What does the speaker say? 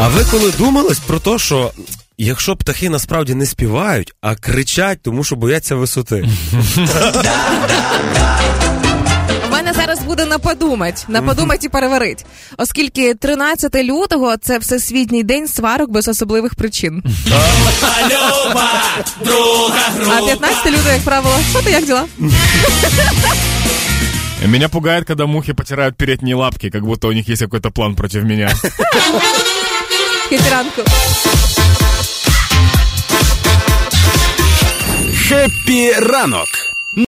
А ви коли думались про те, що якщо птахи насправді не співають, а кричать, тому що бояться висоти? У мене зараз буде на подумать, на подумать і переварить. Оскільки 13 лютого це всесвітній день сварок без особливих причин. А 15 лютого, як правило, що ти як діла? Меня пугает, когда мухи потирают передние лапки, как будто у них есть какой-то план против меня. Хепіранку. Хеппі ранок